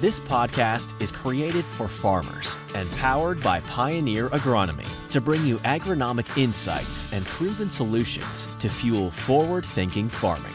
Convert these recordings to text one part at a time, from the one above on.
This podcast is created for farmers and powered by Pioneer Agronomy to bring you agronomic insights and proven solutions to fuel forward thinking farming.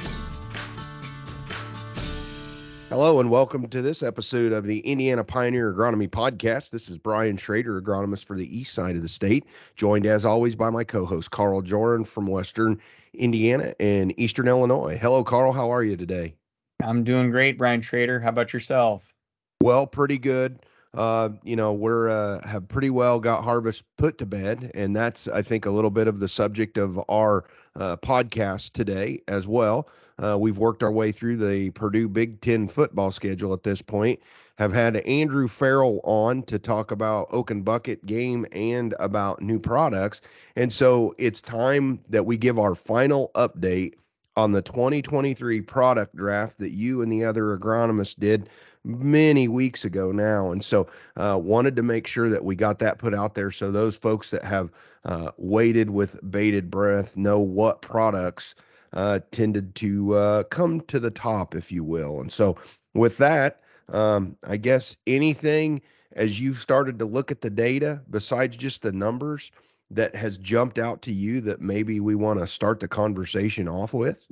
Hello and welcome to this episode of the Indiana Pioneer Agronomy Podcast. This is Brian Shrader, agronomist for the east side of the state, joined as always by my co host, Carl Joern from Western Indiana and Eastern Illinois. Hello, Carl. How are you today? I'm doing great, Brian Shrader. How about yourself? Well, pretty good. Uh, you know, we're uh, have pretty well got harvest put to bed, and that's I think a little bit of the subject of our uh, podcast today as well. Uh, we've worked our way through the Purdue Big Ten football schedule at this point. Have had Andrew Farrell on to talk about Oaken Bucket game and about new products, and so it's time that we give our final update on the 2023 product draft that you and the other agronomists did many weeks ago now. And so uh, wanted to make sure that we got that put out there so those folks that have uh, waited with bated breath know what products uh, tended to uh, come to the top, if you will. And so with that, um, I guess anything as you've started to look at the data besides just the numbers that has jumped out to you that maybe we want to start the conversation off with?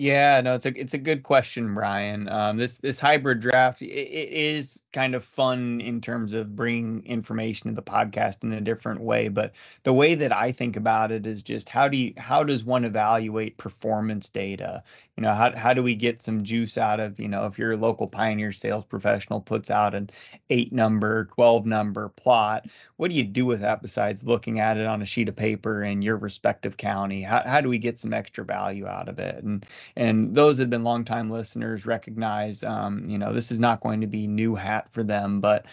Yeah, no, it's a it's a good question, Brian. Um, this this hybrid draft it, it is kind of fun in terms of bringing information to the podcast in a different way. But the way that I think about it is just how do you how does one evaluate performance data? You know, how how do we get some juice out of you know if your local pioneer sales professional puts out an eight number, twelve number plot, what do you do with that besides looking at it on a sheet of paper in your respective county? How how do we get some extra value out of it? And and those have been longtime listeners recognize, um, you know, this is not going to be new hat for them, but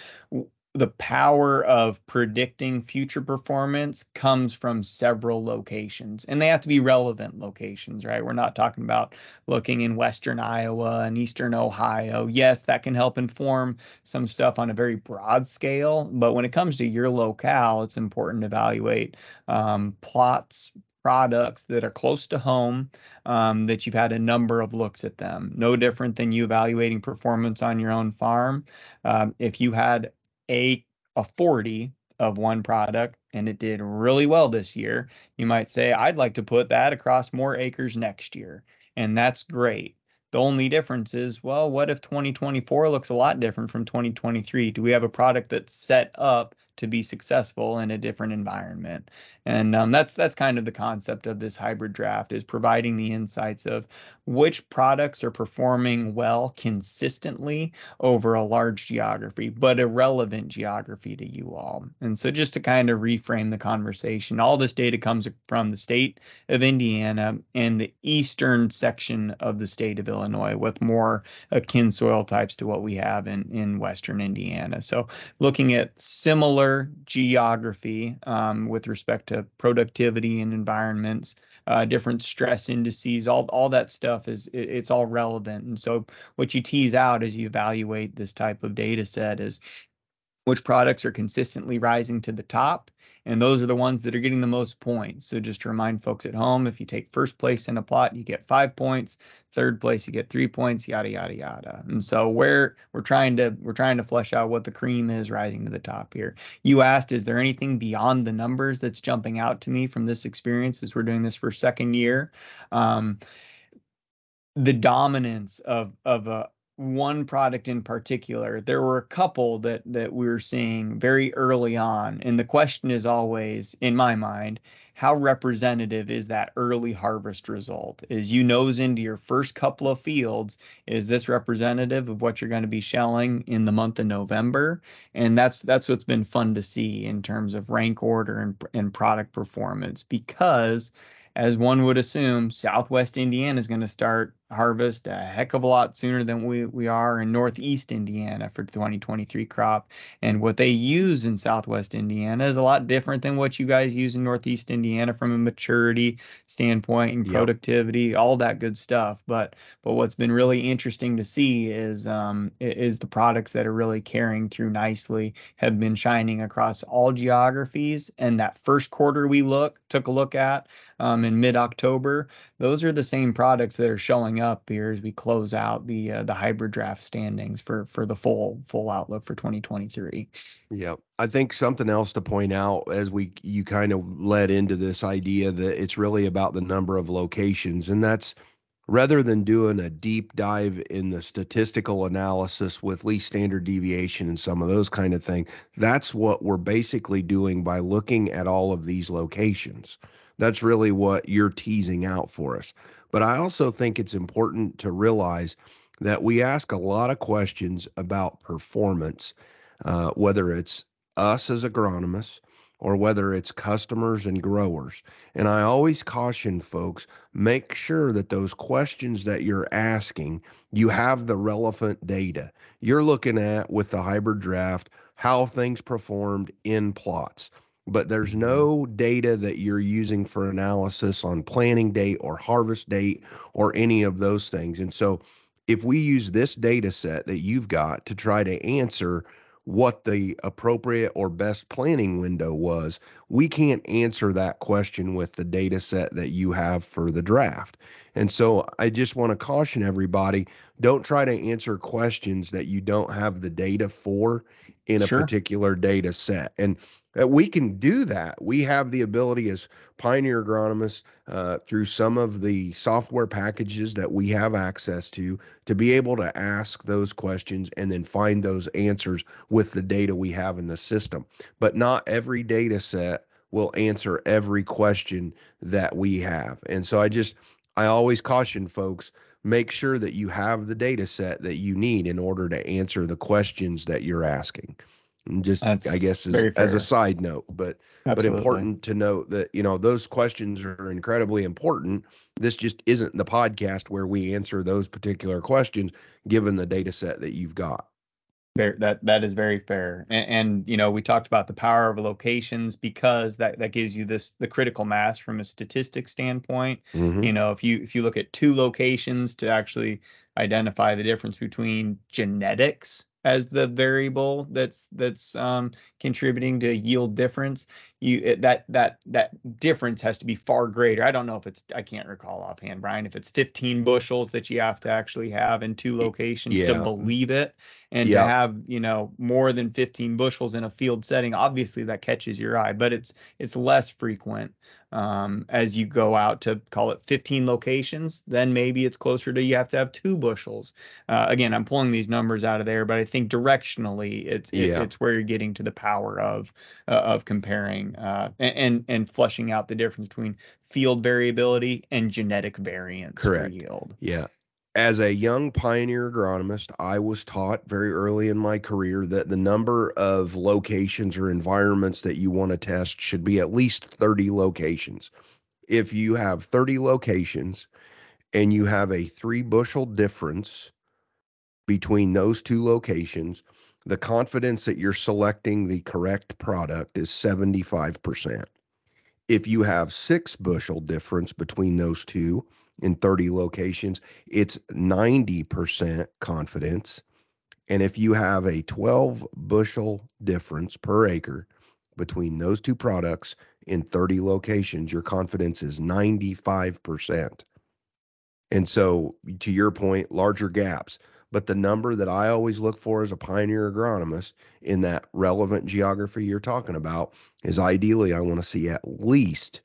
the power of predicting future performance comes from several locations and they have to be relevant locations right? We're not talking about looking in western iowa and eastern ohio. Yes that can help inform some stuff on a very broad scale but when it comes to your locale it's important to evaluate um, plots products that are close to home um, that you've had a number of looks at them. No different than you evaluating performance on your own farm. Um, if you had a a 40 of one product and it did really well this year you might say i'd like to put that across more acres next year. And that's great. The only difference is well what if 2024 looks a lot different from 2023 do we have a product that's set up to be successful in a different environment. And um, that's that's kind of the concept of this hybrid draft is providing the insights of which products are performing well consistently over a large geography, but a relevant geography to you all. And so just to kind of reframe the conversation, all this data comes from the state of Indiana and the eastern section of the state of Illinois with more akin soil types to what we have in, in western Indiana. So looking at similar similar geography um, with respect to productivity and environments, uh, different stress indices, all all that stuff is it, it's all relevant. And so what you tease out as you evaluate this type of data set is which products are consistently rising to the top and those are the ones that are getting the most points. So just to remind folks at home, if you take first place in a plot, you get five points. Third place, you get three points. Yada yada yada. And so where we're trying to we're trying to flesh out what the cream is rising to the top here. You asked, is there anything beyond the numbers that's jumping out to me from this experience as we're doing this for second year? Um, the dominance of of a one product in particular. There were a couple that that we were seeing very early on, and the question is always, in my mind, how representative is that early harvest result? Is you nose into your first couple of fields, is this representative of what you're going to be shelling in the month of November? And that's that's what's been fun to see in terms of rank order and and product performance because as one would assume, Southwest Indiana is going to start harvest a heck of a lot sooner than we, we are in Northeast Indiana for 2023 crop. And what they use in Southwest Indiana is a lot different than what you guys use in Northeast Indiana from a maturity standpoint and productivity, yep. all that good stuff. But but what's been really interesting to see is um, is the products that are really carrying through nicely have been shining across all geographies. And that first quarter we look took a look at um, in mid October, those are the same products that are showing up here as we close out the uh, the hybrid draft standings for for the full full outlook for 2023. Yeah, I think something else to point out as we you kind of led into this idea that it's really about the number of locations, and that's rather than doing a deep dive in the statistical analysis with least standard deviation and some of those kind of things that's what we're basically doing by looking at all of these locations that's really what you're teasing out for us but i also think it's important to realize that we ask a lot of questions about performance uh, whether it's us as agronomists or whether it's customers and growers. And I always caution folks make sure that those questions that you're asking, you have the relevant data. You're looking at with the hybrid draft how things performed in plots. But there's mm-hmm. no data that you're using for analysis on planting date or harvest date or any of those things. And so if we use this data set that you've got to try to answer what the appropriate or best planning window was. We can't answer that question with the data set that you have for the draft. And so I just want to caution everybody don't try to answer questions that you don't have the data for in a sure. particular data set. And uh, we can do that. We have the ability as pioneer agronomists uh, through some of the software packages that we have access to to be able to ask those questions and then find those answers with the data we have in the system. But not every data set will answer every question that we have. And so I just I always caution folks make sure that you have the data set that you need in order to answer the questions that you're asking. Just That's I guess as, as, a side note, but Absolutely. but important to note that you know those questions are incredibly important. This just isn't the podcast where we answer those particular questions given the data set that you've got. That that is very fair, and, and, you know we talked about the power of locations because that that gives you this the critical mass from a statistic standpoint. Mm-hmm. You know, if you if you look at two locations to actually identify the difference between genetics as the variable that's that's um, contributing to yield difference you that that that difference has to be far greater i don't know if it's i can't recall offhand brian if it's 15 bushels that you have to actually have in two locations yeah. to believe it and yeah. to have you know more than 15 bushels in a field setting obviously that catches your eye but it's it's less frequent um, as you go out to call it 15 locations, then maybe it's closer to you have to have two bushels. Uh, again, I'm pulling these numbers out of there, but I think directionally, it's it, yeah. it's where you're getting to the power of uh, of comparing uh, and and flushing out the difference between field variability and genetic variance Correct. yield. Yeah, as a young pioneer agronomist, I was taught very early in my career that the number of locations or environments that you want to test should be at least 30 locations. If you have 30 locations and you have a three bushel difference between those two locations, the confidence that you're selecting the correct product is 75%. If you have six bushel difference between those two, in 30 locations, it's 90% confidence. And if you have a 12 bushel difference per acre between those two products in 30 locations, your confidence is 95%. And so, to your point, larger gaps. But the number that I always look for as a pioneer agronomist in that relevant geography you're talking about is ideally, I want to see at least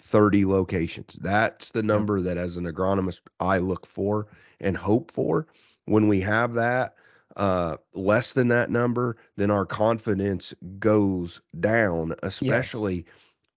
30 locations. That's the number that, as an agronomist, I look for and hope for. When we have that, uh, less than that number, then our confidence goes down, especially yes.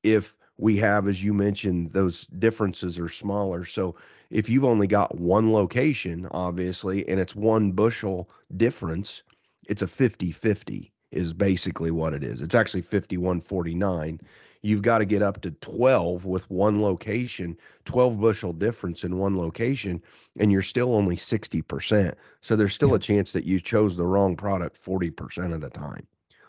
if we have, as you mentioned, those differences are smaller. So if you've only got one location, obviously, and it's one bushel difference, it's a 50 50 is basically what it is. It's actually 5149 you've got to get up to 12 with one location, 12 bushel difference in one location, and you're still only 60%. So there's still yeah. a chance that you chose the wrong product 40% of the time.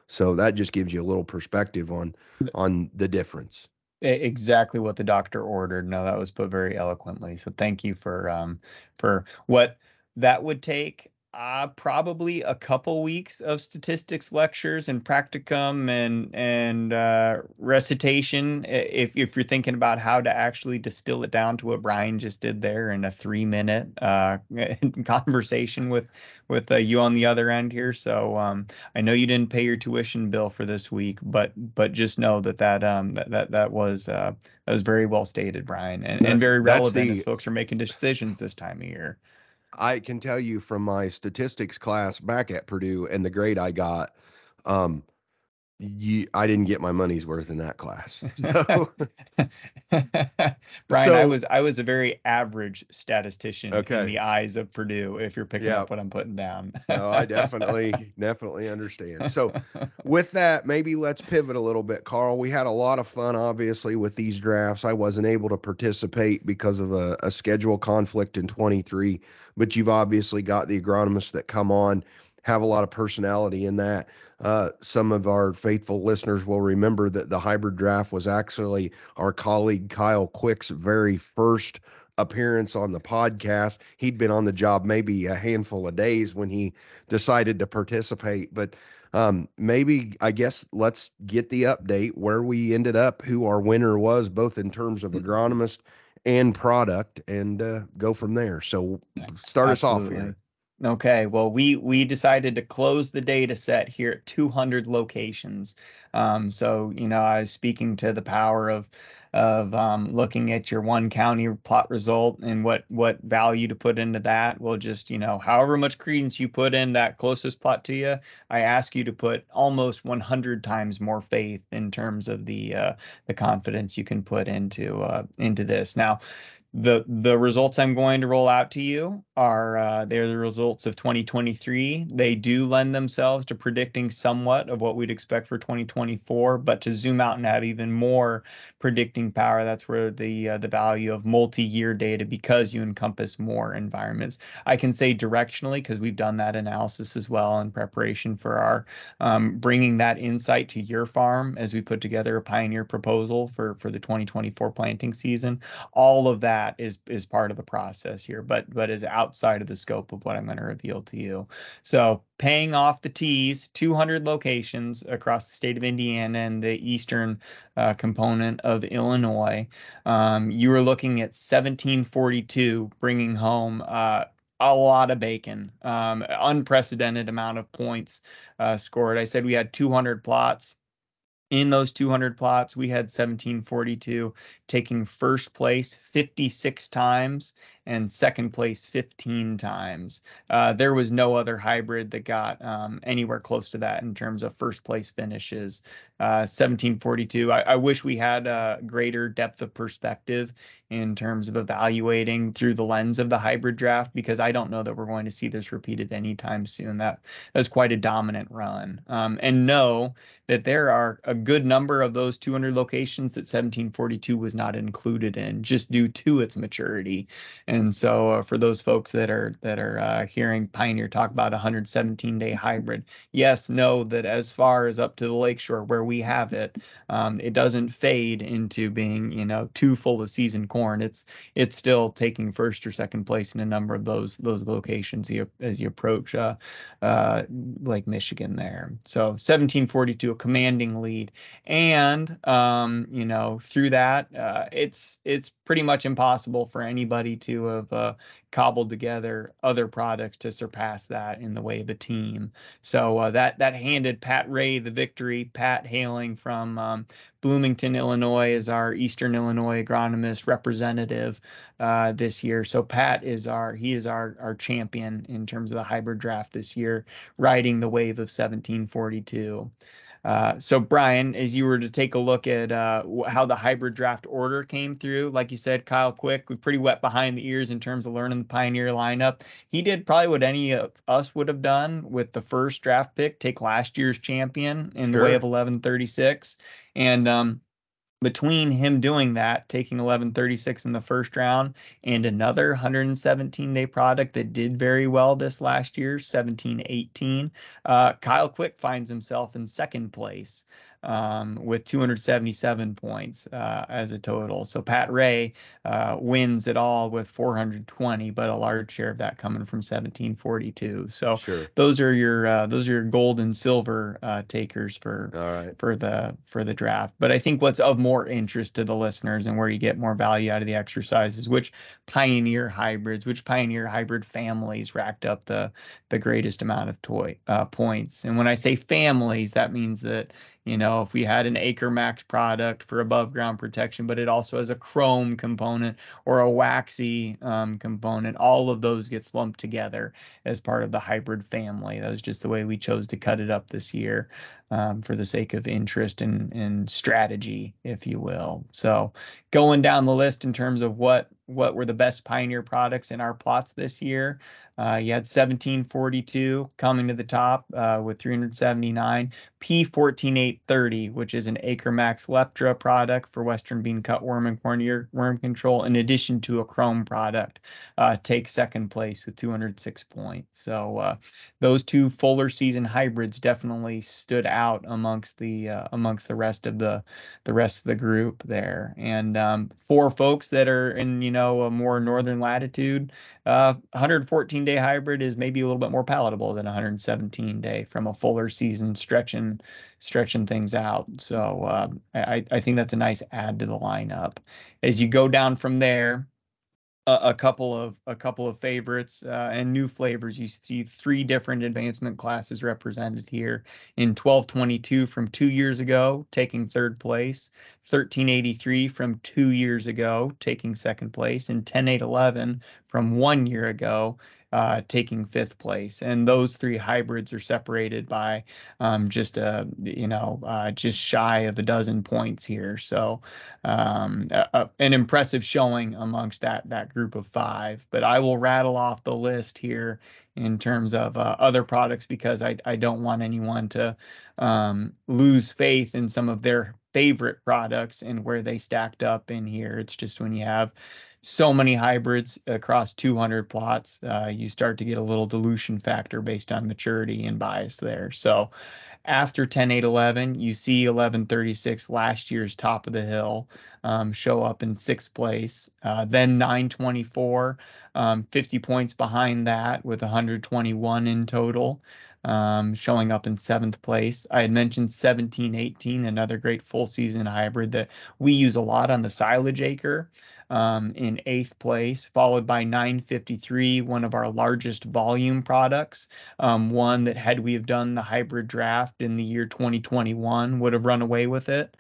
So that just gives you a little perspective on on the difference. Exactly what the doctor ordered. No, that was put very eloquently. So thank you for um for what that would take uh, probably a couple weeks of statistics lectures and practicum and and uh, recitation if if you're thinking about how to actually distill it down to what Brian just did there in a three minute uh, conversation with with uh, you on the other end here. So um, I know you didn't pay your tuition bill for this week, but but just know that that um, that that that was uh, that was very well stated, Brian, and, and very relevant the, as folks are making decisions this time of year. I can tell you from my statistics class back at Purdue and the grade I got, um, you, I didn't get my money's worth in that class. So, Brian, so, I was I was a very average statistician okay. in the eyes of Purdue. If you're picking up what I'm putting down, no, I definitely definitely understand. So, with that, maybe let's pivot a little bit, Carl. We had a lot of fun, obviously, with these drafts. I wasn't able to participate because of a, a schedule conflict in 23, but you've obviously got the agronomists that come on, have a lot of personality in that. Uh, some of our faithful listeners will remember that the hybrid draft was actually our colleague Kyle Quick's very first appearance on the podcast. He'd been on the job maybe a handful of days when he decided to participate, but um, maybe I guess let's get the update where we ended up, who our winner was, both in terms of mm. agronomist and product, and uh, go from there. So start Absolutely. us off here. Okay, well, we we decided to close the data set here at 200 locations. Um, so, you know, I was speaking to the power of of um, looking at your one county plot result and what what value to put into that. We'll just, you know, however much credence you put in that closest plot to you, I ask you to put almost 100 times more faith in terms of the uh, the confidence you can put into uh, into this. Now, the the results I'm going to roll out to you are uh, they're the results of 2023. They do lend themselves to predicting somewhat of what we'd expect for 2024, but to zoom out and have even more predicting power, that's where the uh, the value of multi-year data because you encompass more environments. I can say directionally because we've done that analysis as well in preparation for our um, bringing that insight to your farm as we put together a pioneer proposal for for the 2024 planting season. All of that that is is part of the process here, but but is outside of the scope of what I'm going to reveal to you. So paying off the T's, 200 locations across the state of Indiana and the eastern uh, component of Illinois. Um, you were looking at 1742, bringing home. Uh, a lot of bacon, um, unprecedented amount of points uh, scored. I said we had 200 plots in those 200 plots, we had 1742 taking first place 56 times and second place 15 times. Uh, there was no other hybrid that got um, anywhere close to that in terms of first place finishes. Uh, 1742. I, I, wish we had a greater depth of perspective in terms of evaluating through the lens of the hybrid draft because I don't know that we're going to see this repeated anytime soon. That was quite a dominant run. Um, and know that there are a good number of those 200 locations that 1742 was not included in just due to its maturity. And so uh, for those folks that are that are uh, hearing Pioneer talk about 117 day hybrid, yes, know that as far as up to the lakeshore where we have it, um, it doesn't fade into being you know too full of season corn. It's it's still taking first or second place in a number of those those locations you, as you approach uh, uh, Lake Michigan there. So 1742, a commanding lead, and um, you know through that, uh, it's it's pretty much impossible for anybody to have uh, cobbled together other products to surpass that in the way of a team. So uh, that that handed Pat Ray the victory. Pat hailing from um, Bloomington, Illinois, is our Eastern Illinois agronomist representative uh, this year. So Pat is our he is our our champion in terms of the hybrid draft this year, riding the wave of 1742. Uh, so, Brian, as you were to take a look at uh, how the hybrid draft order came through, like you said, Kyle Quick, we pretty wet behind the ears in terms of learning the Pioneer lineup. He did probably what any of us would have done with the first draft pick, take last year's champion in sure. the way of 1136. And um, between him doing that, taking 1136 in the first round, and another 117 day product that did very well this last year, 1718, uh, Kyle Quick finds himself in second place. Um, with 277 points uh, as a total. So Pat Ray uh, wins it all with 420, but a large share of that coming from 1742. So sure. those are your uh, those are your gold and silver uh, takers for for the for the draft. But I think what's of more interest to the listeners and where you get more value out of the exercise is which pioneer hybrids, which pioneer hybrid families racked up the the greatest amount of toy uh, points. And when I say families, that means that you know, if we had an AcreMax product for above ground protection, but it also has a Qrome component or a waxy um, component, all of those gets lumped together as part of the hybrid family. That was just the way we chose to cut it up this year um, for the sake of interest and, and strategy, if you will. So going down the list in terms of what what were the best Pioneer products in our plots this year. Uh, you had 1742 coming to the top uh, with 379. P14830, which is an AcreMax Leptra product for Western bean cutworm and corn worm control, in addition to a Qrome product, uh, takes second place with 206 points. So uh, those two fuller season hybrids definitely stood out amongst the uh, amongst the rest of the the rest of the group there. And um, for folks that are in you know a more northern latitude, 114 uh, day hybrid is maybe a little bit more palatable than 117 day from a fuller season stretching stretching things out. So uh, I, I think that's a nice add to the lineup. As you go down from there, a, a couple of a couple of favorites uh, and new flavors. You see three different advancement classes represented here. In 1222 from two years ago, taking third place, 1383 from two years ago, taking second place, and 10811 from one year ago, uh, taking fifth place. And those three hybrids are separated by um, just a you know uh, just shy of a dozen points here. So um, a, a, an impressive showing amongst that that group of five. But I will rattle off the list here in terms of uh, other products because I, I don't want anyone to um, lose faith in some of their favorite products and where they stacked up in here. It's just when you have so many hybrids across 200 plots, uh, you start to get a little dilution factor based on maturity and bias there. So after 10, 8, 11, you see 1136 last year's top of the hill um, show up in sixth place. Uh, then 924, um, 50 points behind that with 121 in total. Um, showing up in seventh place. I had mentioned 1718, another great full season hybrid that we use a lot on the silage acre um, in eighth place, followed by 953, one of our largest volume products. Um, one that, had we have done the hybrid draft in the year 2021, would have run away with it.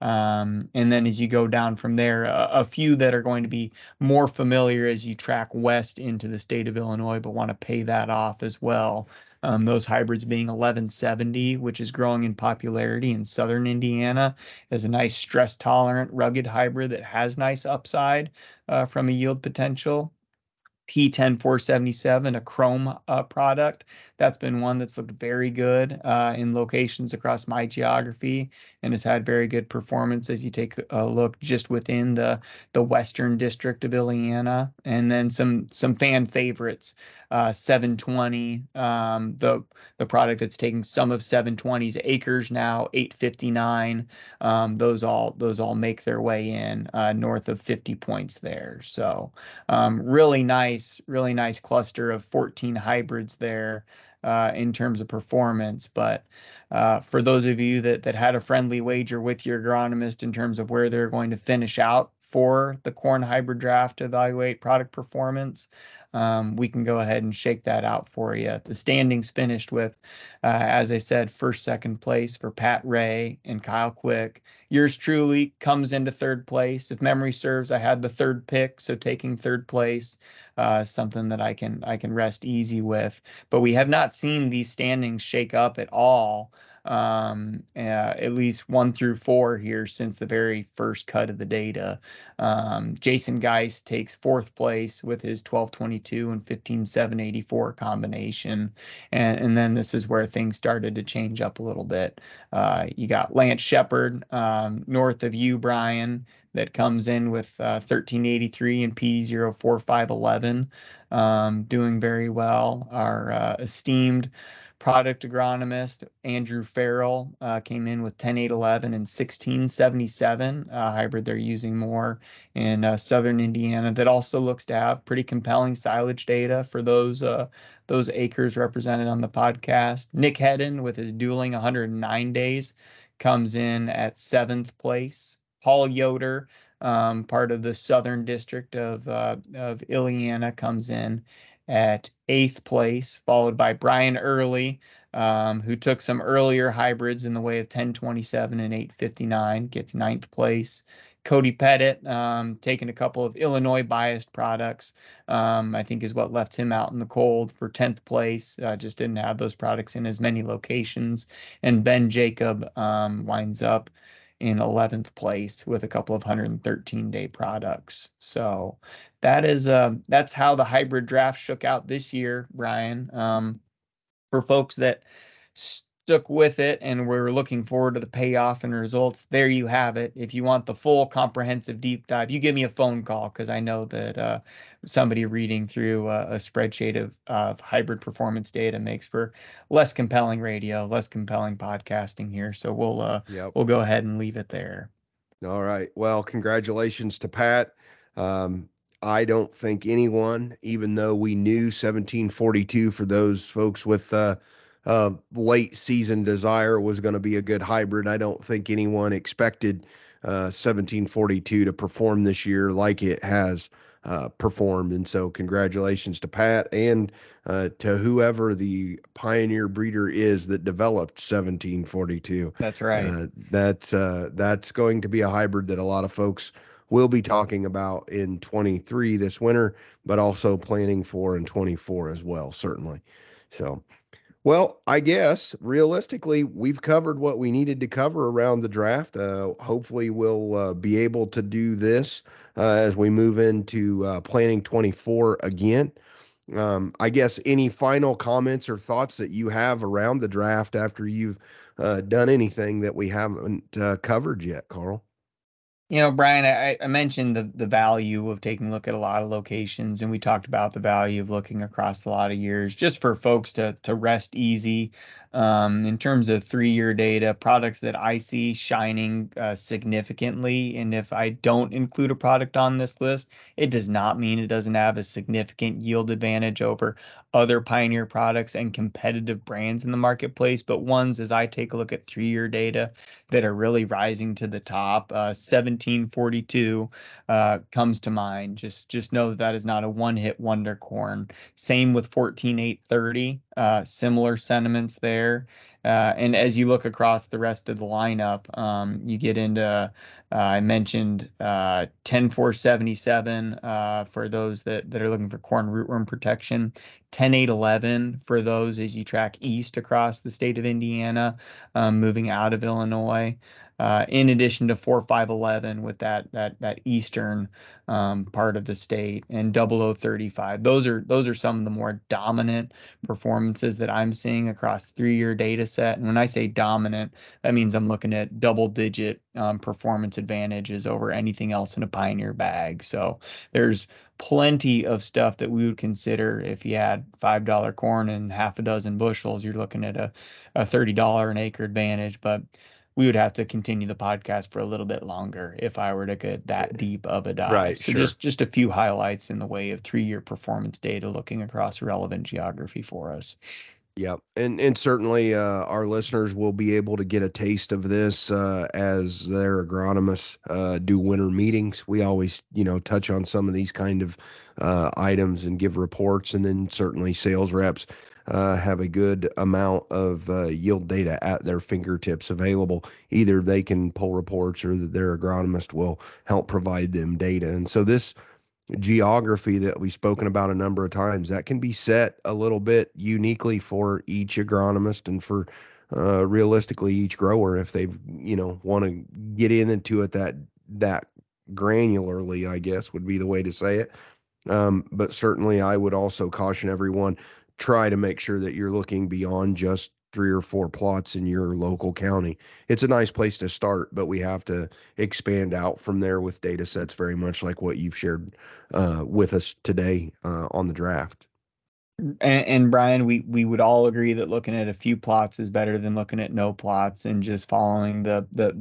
Um, and then as you go down from there, a, a, few that are going to be more familiar as you track west into the state of Illinois, but want to pay that off as well. Um, those hybrids being 1170, which is growing in popularity in southern Indiana, as a nice stress tolerant, rugged hybrid that has nice upside uh, from a yield potential. P10477, a Qrome uh, product. That's been one that's looked very good uh, in locations across my geography and has had very good performance as you take a look just within the the Western District of Illiana. And then some some fan favorites, uh, 720, um, the the product that's taking some of 720's acres now, 859. Um, those all those all make their way in uh, north of 50 points there. So um, really nice really nice cluster of 14 hybrids there uh, in terms of performance. But uh, for those of you that that had a friendly wager with your agronomist in terms of where they're going to finish out for the corn hybrid draft to evaluate product performance, um, we can go ahead and shake that out for you. The standings finished with, uh, as I said, first, second place for Pat Ray and Kyle Quick. Yours truly comes into third place. If memory serves, I had the third pick, so taking third place, uh, something that I can I can rest easy with. But we have not seen these standings shake up at all um, uh, at least one through four here since the very first cut of the data. Um, Jason Geist takes fourth place with his 1222 and 15784 combination. And, and then this is where things started to change up a little bit. Uh, you got Lance Shepard um, north of you, Brian, that comes in with uh, 1383 and P04511, um, doing very well. Our uh, esteemed product agronomist Andrew Farrell uh, came in with 10811 and 1677 uh, hybrid they're using more in uh, southern Indiana that also looks to have pretty compelling silage data for those uh, those acres represented on the podcast. Nick Hedden with his dueling 109 days comes in at seventh place. Paul Yoder um, part of the southern district of uh, of Illiana, comes in at eighth place, followed by Brian Early, um, who took some earlier hybrids in the way of 1027 and 859, gets ninth place. Cody Pettit, um, taking a couple of Illinois biased products, um, I think is what left him out in the cold for 10th place. Uh, just didn't have those products in as many locations. And Ben Jacob um, winds up in 11th place with a couple of 113 day products. So that is uh, that's how the hybrid draft shook out this year, Brian. Um, for folks that stuck with it and we're looking forward to the payoff and results, there you have it. If you want the full comprehensive deep dive, you give me a phone call because I know that uh, somebody reading through a, a spreadsheet of, of hybrid performance data makes for less compelling radio, less compelling podcasting here. So we'll uh, yep. we'll go ahead and leave it there. All right. Well, congratulations to Pat. Um, I don't think anyone, even though we knew 1742 for those folks with uh, uh, late season desire was going to be a good hybrid. I don't think anyone expected uh, 1742 to perform this year like it has uh, performed. And so, congratulations to Pat and uh, to whoever the pioneer breeder is that developed 1742. That's right. Uh, that's uh, that's going to be a hybrid that a lot of folks will be talking about in 23 this winter, but also planning for in 24 as well, certainly. So, well, I guess realistically, we've covered what we needed to cover around the draft. Uh, hopefully, we'll uh, be able to do this uh, as we move into uh, planning 24 again. Um, I guess any final comments or thoughts that you have around the draft after you've uh, done anything that we haven't uh, covered yet, Carl? You know, Brian, I, I mentioned the the value of taking a look at a lot of locations, and we talked about the value of looking across a lot of years, just for folks to to rest easy um, in terms of three year data, products that I see shining uh, significantly. And if I don't include a product on this list, it does not mean it doesn't have a significant yield advantage over other Pioneer products and competitive brands in the marketplace. But ones, as I take a look at three year data, that are really rising to the top, uh, 1742 uh, comes to mind. Just, just know that that is not a one hit wonder corn. Same with 14830. Uh, similar sentiments there. Uh, and as you look across the rest of the lineup, um, you get into, uh, I mentioned uh, 10477 uh, for those that, that are looking for corn rootworm protection, 10811 for those as you track east across the state of Indiana, um, moving out of Illinois uh, in addition to 4511 with that that that eastern um, part of the state and 0035 those are those are some of the more dominant performances that i'm seeing across three-year data set. And when i say dominant that means i'm looking at double digit um, performance advantages over anything else in a pioneer bag. So there's plenty of stuff that we would consider if you had five dollar corn and half a dozen bushels you're looking at a, a $30 an acre advantage. But we would have to continue the podcast for a little bit longer if I were to get that deep of a dive. Right. So sure. just just a few highlights in the way of three year performance data looking across relevant geography for us. Yep, and and certainly uh, our listeners will be able to get a taste of this uh, as their agronomists uh, do winter meetings. We always, you know, touch on some of these kind of uh, items and give reports, and then certainly sales reps uh, have a good amount of uh, yield data at their fingertips available. Either they can pull reports or their agronomist will help provide them data. And so this geography that we've spoken about a number of times that can be set a little bit uniquely for each agronomist and for uh, realistically each grower if they've you know want to get in into it that that granularly i guess would be the way to say it um, but certainly i would also caution everyone try to make sure that you're looking beyond just three or four plots in your local county. It's a nice place to start, but we have to expand out from there with data sets very much like what you've shared uh, with us today uh, on the draft. And, and, Brian, we we would all agree that looking at a few plots is better than looking at no plots and just following the the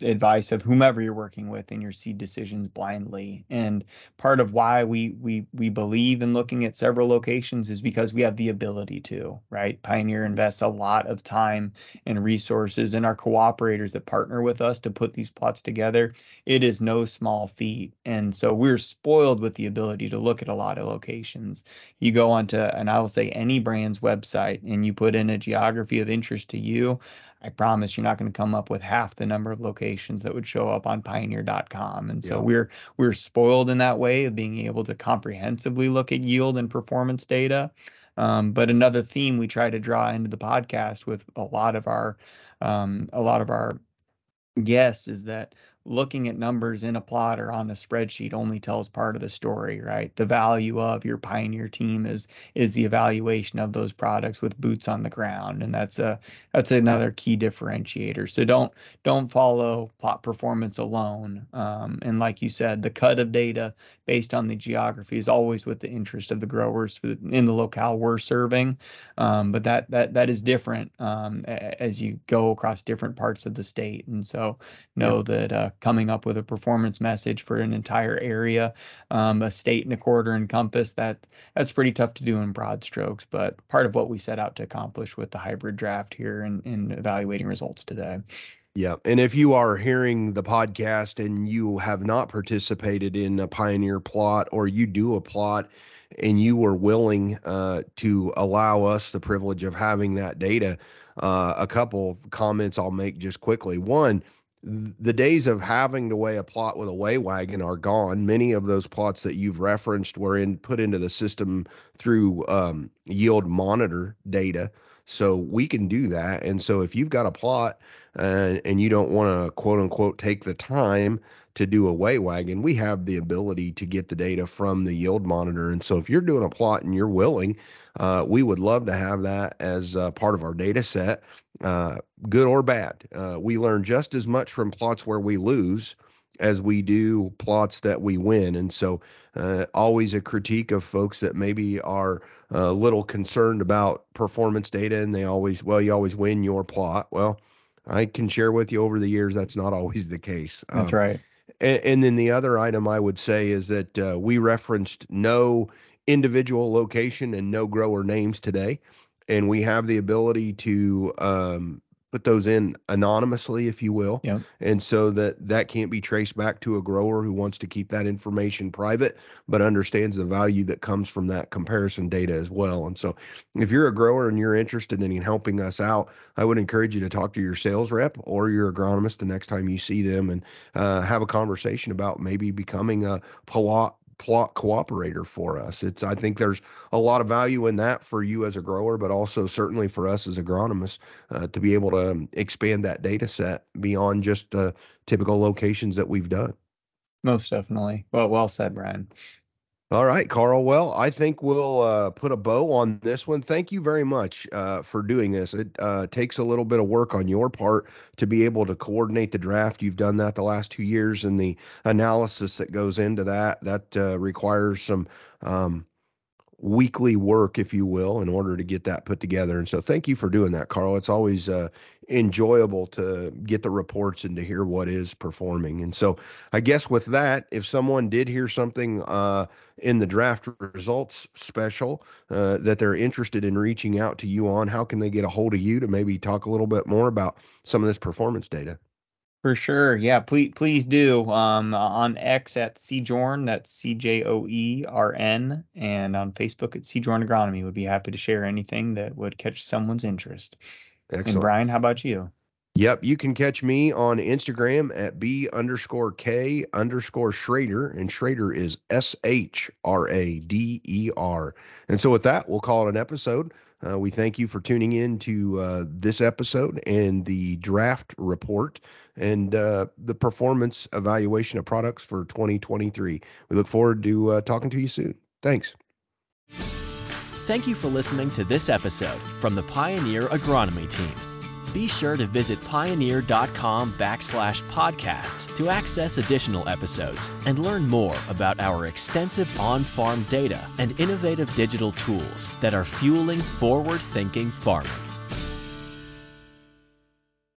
the advice of whomever you're working with in your seed decisions blindly. And part of why we we we believe in looking at several locations is because we have the ability to, right? Pioneer invests a lot of time and resources in our cooperators that partner with us to put these plots together. It is no small feat. And so we're spoiled with the ability to look at a lot of locations. You go onto and I will say any brand's website and you put in a geography of interest to you, I promise you're not going to come up with half the number of locations that would show up on pioneer.com. And so we're we're spoiled in that way of being able to comprehensively look at yield and performance data. Um, but another theme we try to draw into the podcast with a lot of our um, a lot of our guests is that looking at numbers in a plot or on a spreadsheet only tells part of the story right? The value of your pioneer team is is the evaluation of those products with boots on the ground and that's a that's another key differentiator. So don't don't follow plot performance alone. Um, and like you said the cut of data based on the geography is always with the interest of the growers in the locale we're serving um, but that that that is different um, as you go across different parts of the state and so know yep. that uh, coming up with a performance message for an entire area, um, a state and a quarter encompass. That that's pretty tough to do in broad strokes, but part of what we set out to accomplish with the hybrid draft here and in evaluating results today. Yeah. And if you are hearing the podcast and you have not participated in a Pioneer plot or you do a plot and you were willing uh, to allow us the privilege of having that data, uh, a couple comments I'll make just quickly. One, the days of having to weigh a plot with a weigh wagon are gone. Many of those plots that you've referenced were in put into the system through um, yield monitor data. So we can do that. And so if you've got a plot uh, and you don't want to quote unquote take the time to do a weigh wagon, we have the ability to get the data from the yield monitor. And so if you're doing a plot and you're willing, uh, we would love to have that as uh, part of our data set, uh, good or bad. Uh, we learn just as much from plots where we lose as we do plots that we win. And so, uh, always a critique of folks that maybe are a little concerned about performance data and they always, well, you always win your plot. Well, I can share with you over the years that's not always the case. That's um, right. And, and, then the other item I would say is that uh, we referenced no individual location and no grower names today. And we have the ability to um, put those in anonymously, if you will. Yeah. And so that that can't be traced back to a grower who wants to keep that information private, but understands the value that comes from that comparison data as well. And so if you're a grower and you're interested in helping us out, I would encourage you to talk to your sales rep or your agronomist the next time you see them and uh, have a conversation about maybe becoming a plot plot cooperator for us. It's I think there's a lot of value in that for you as a grower, but also certainly for us as agronomists uh, to be able to um, expand that data set beyond just uh, typical locations that we've done. Most definitely. Well, well said, Brian. All right, Carl. Well, I think we'll uh, put a bow on this one. Thank you very much uh, for doing this. It uh, takes a little bit of work on your part to be able to coordinate the draft. You've done that the last two years, and the analysis that goes into that that uh, requires some um, weekly work, if you will, in order to get that put together. And so, thank you for doing that, Carl. It's always uh, enjoyable to get the reports and to hear what is performing. And so, I guess with that, if someone did hear something uh, in the draft results special uh, that they're interested in reaching out to you on, how can they get a hold of you to maybe talk a little bit more about some of this performance data? For sure. Yeah, please please do. Um, on X at Cjoern, that's C J O E R N, and on Facebook at Cjoern Agronomy. Would be happy to share anything that would catch someone's interest. Excellent. And Brian, how about you? Yep, you can catch me on Instagram at B underscore K underscore Shrader, and Shrader is S H R A D E R. And so with that, we'll call it an episode. Uh, we thank you for tuning in to uh, this episode and the draft report and uh, the performance evaluation of products for 2023. We look forward to uh, talking to you soon. Thanks. Thank you for listening to this episode from the Pioneer Agronomy Team. Be sure to visit pioneer.com backslash podcasts to access additional episodes and learn more about our extensive on farm data and innovative digital tools that are fueling forward thinking farming.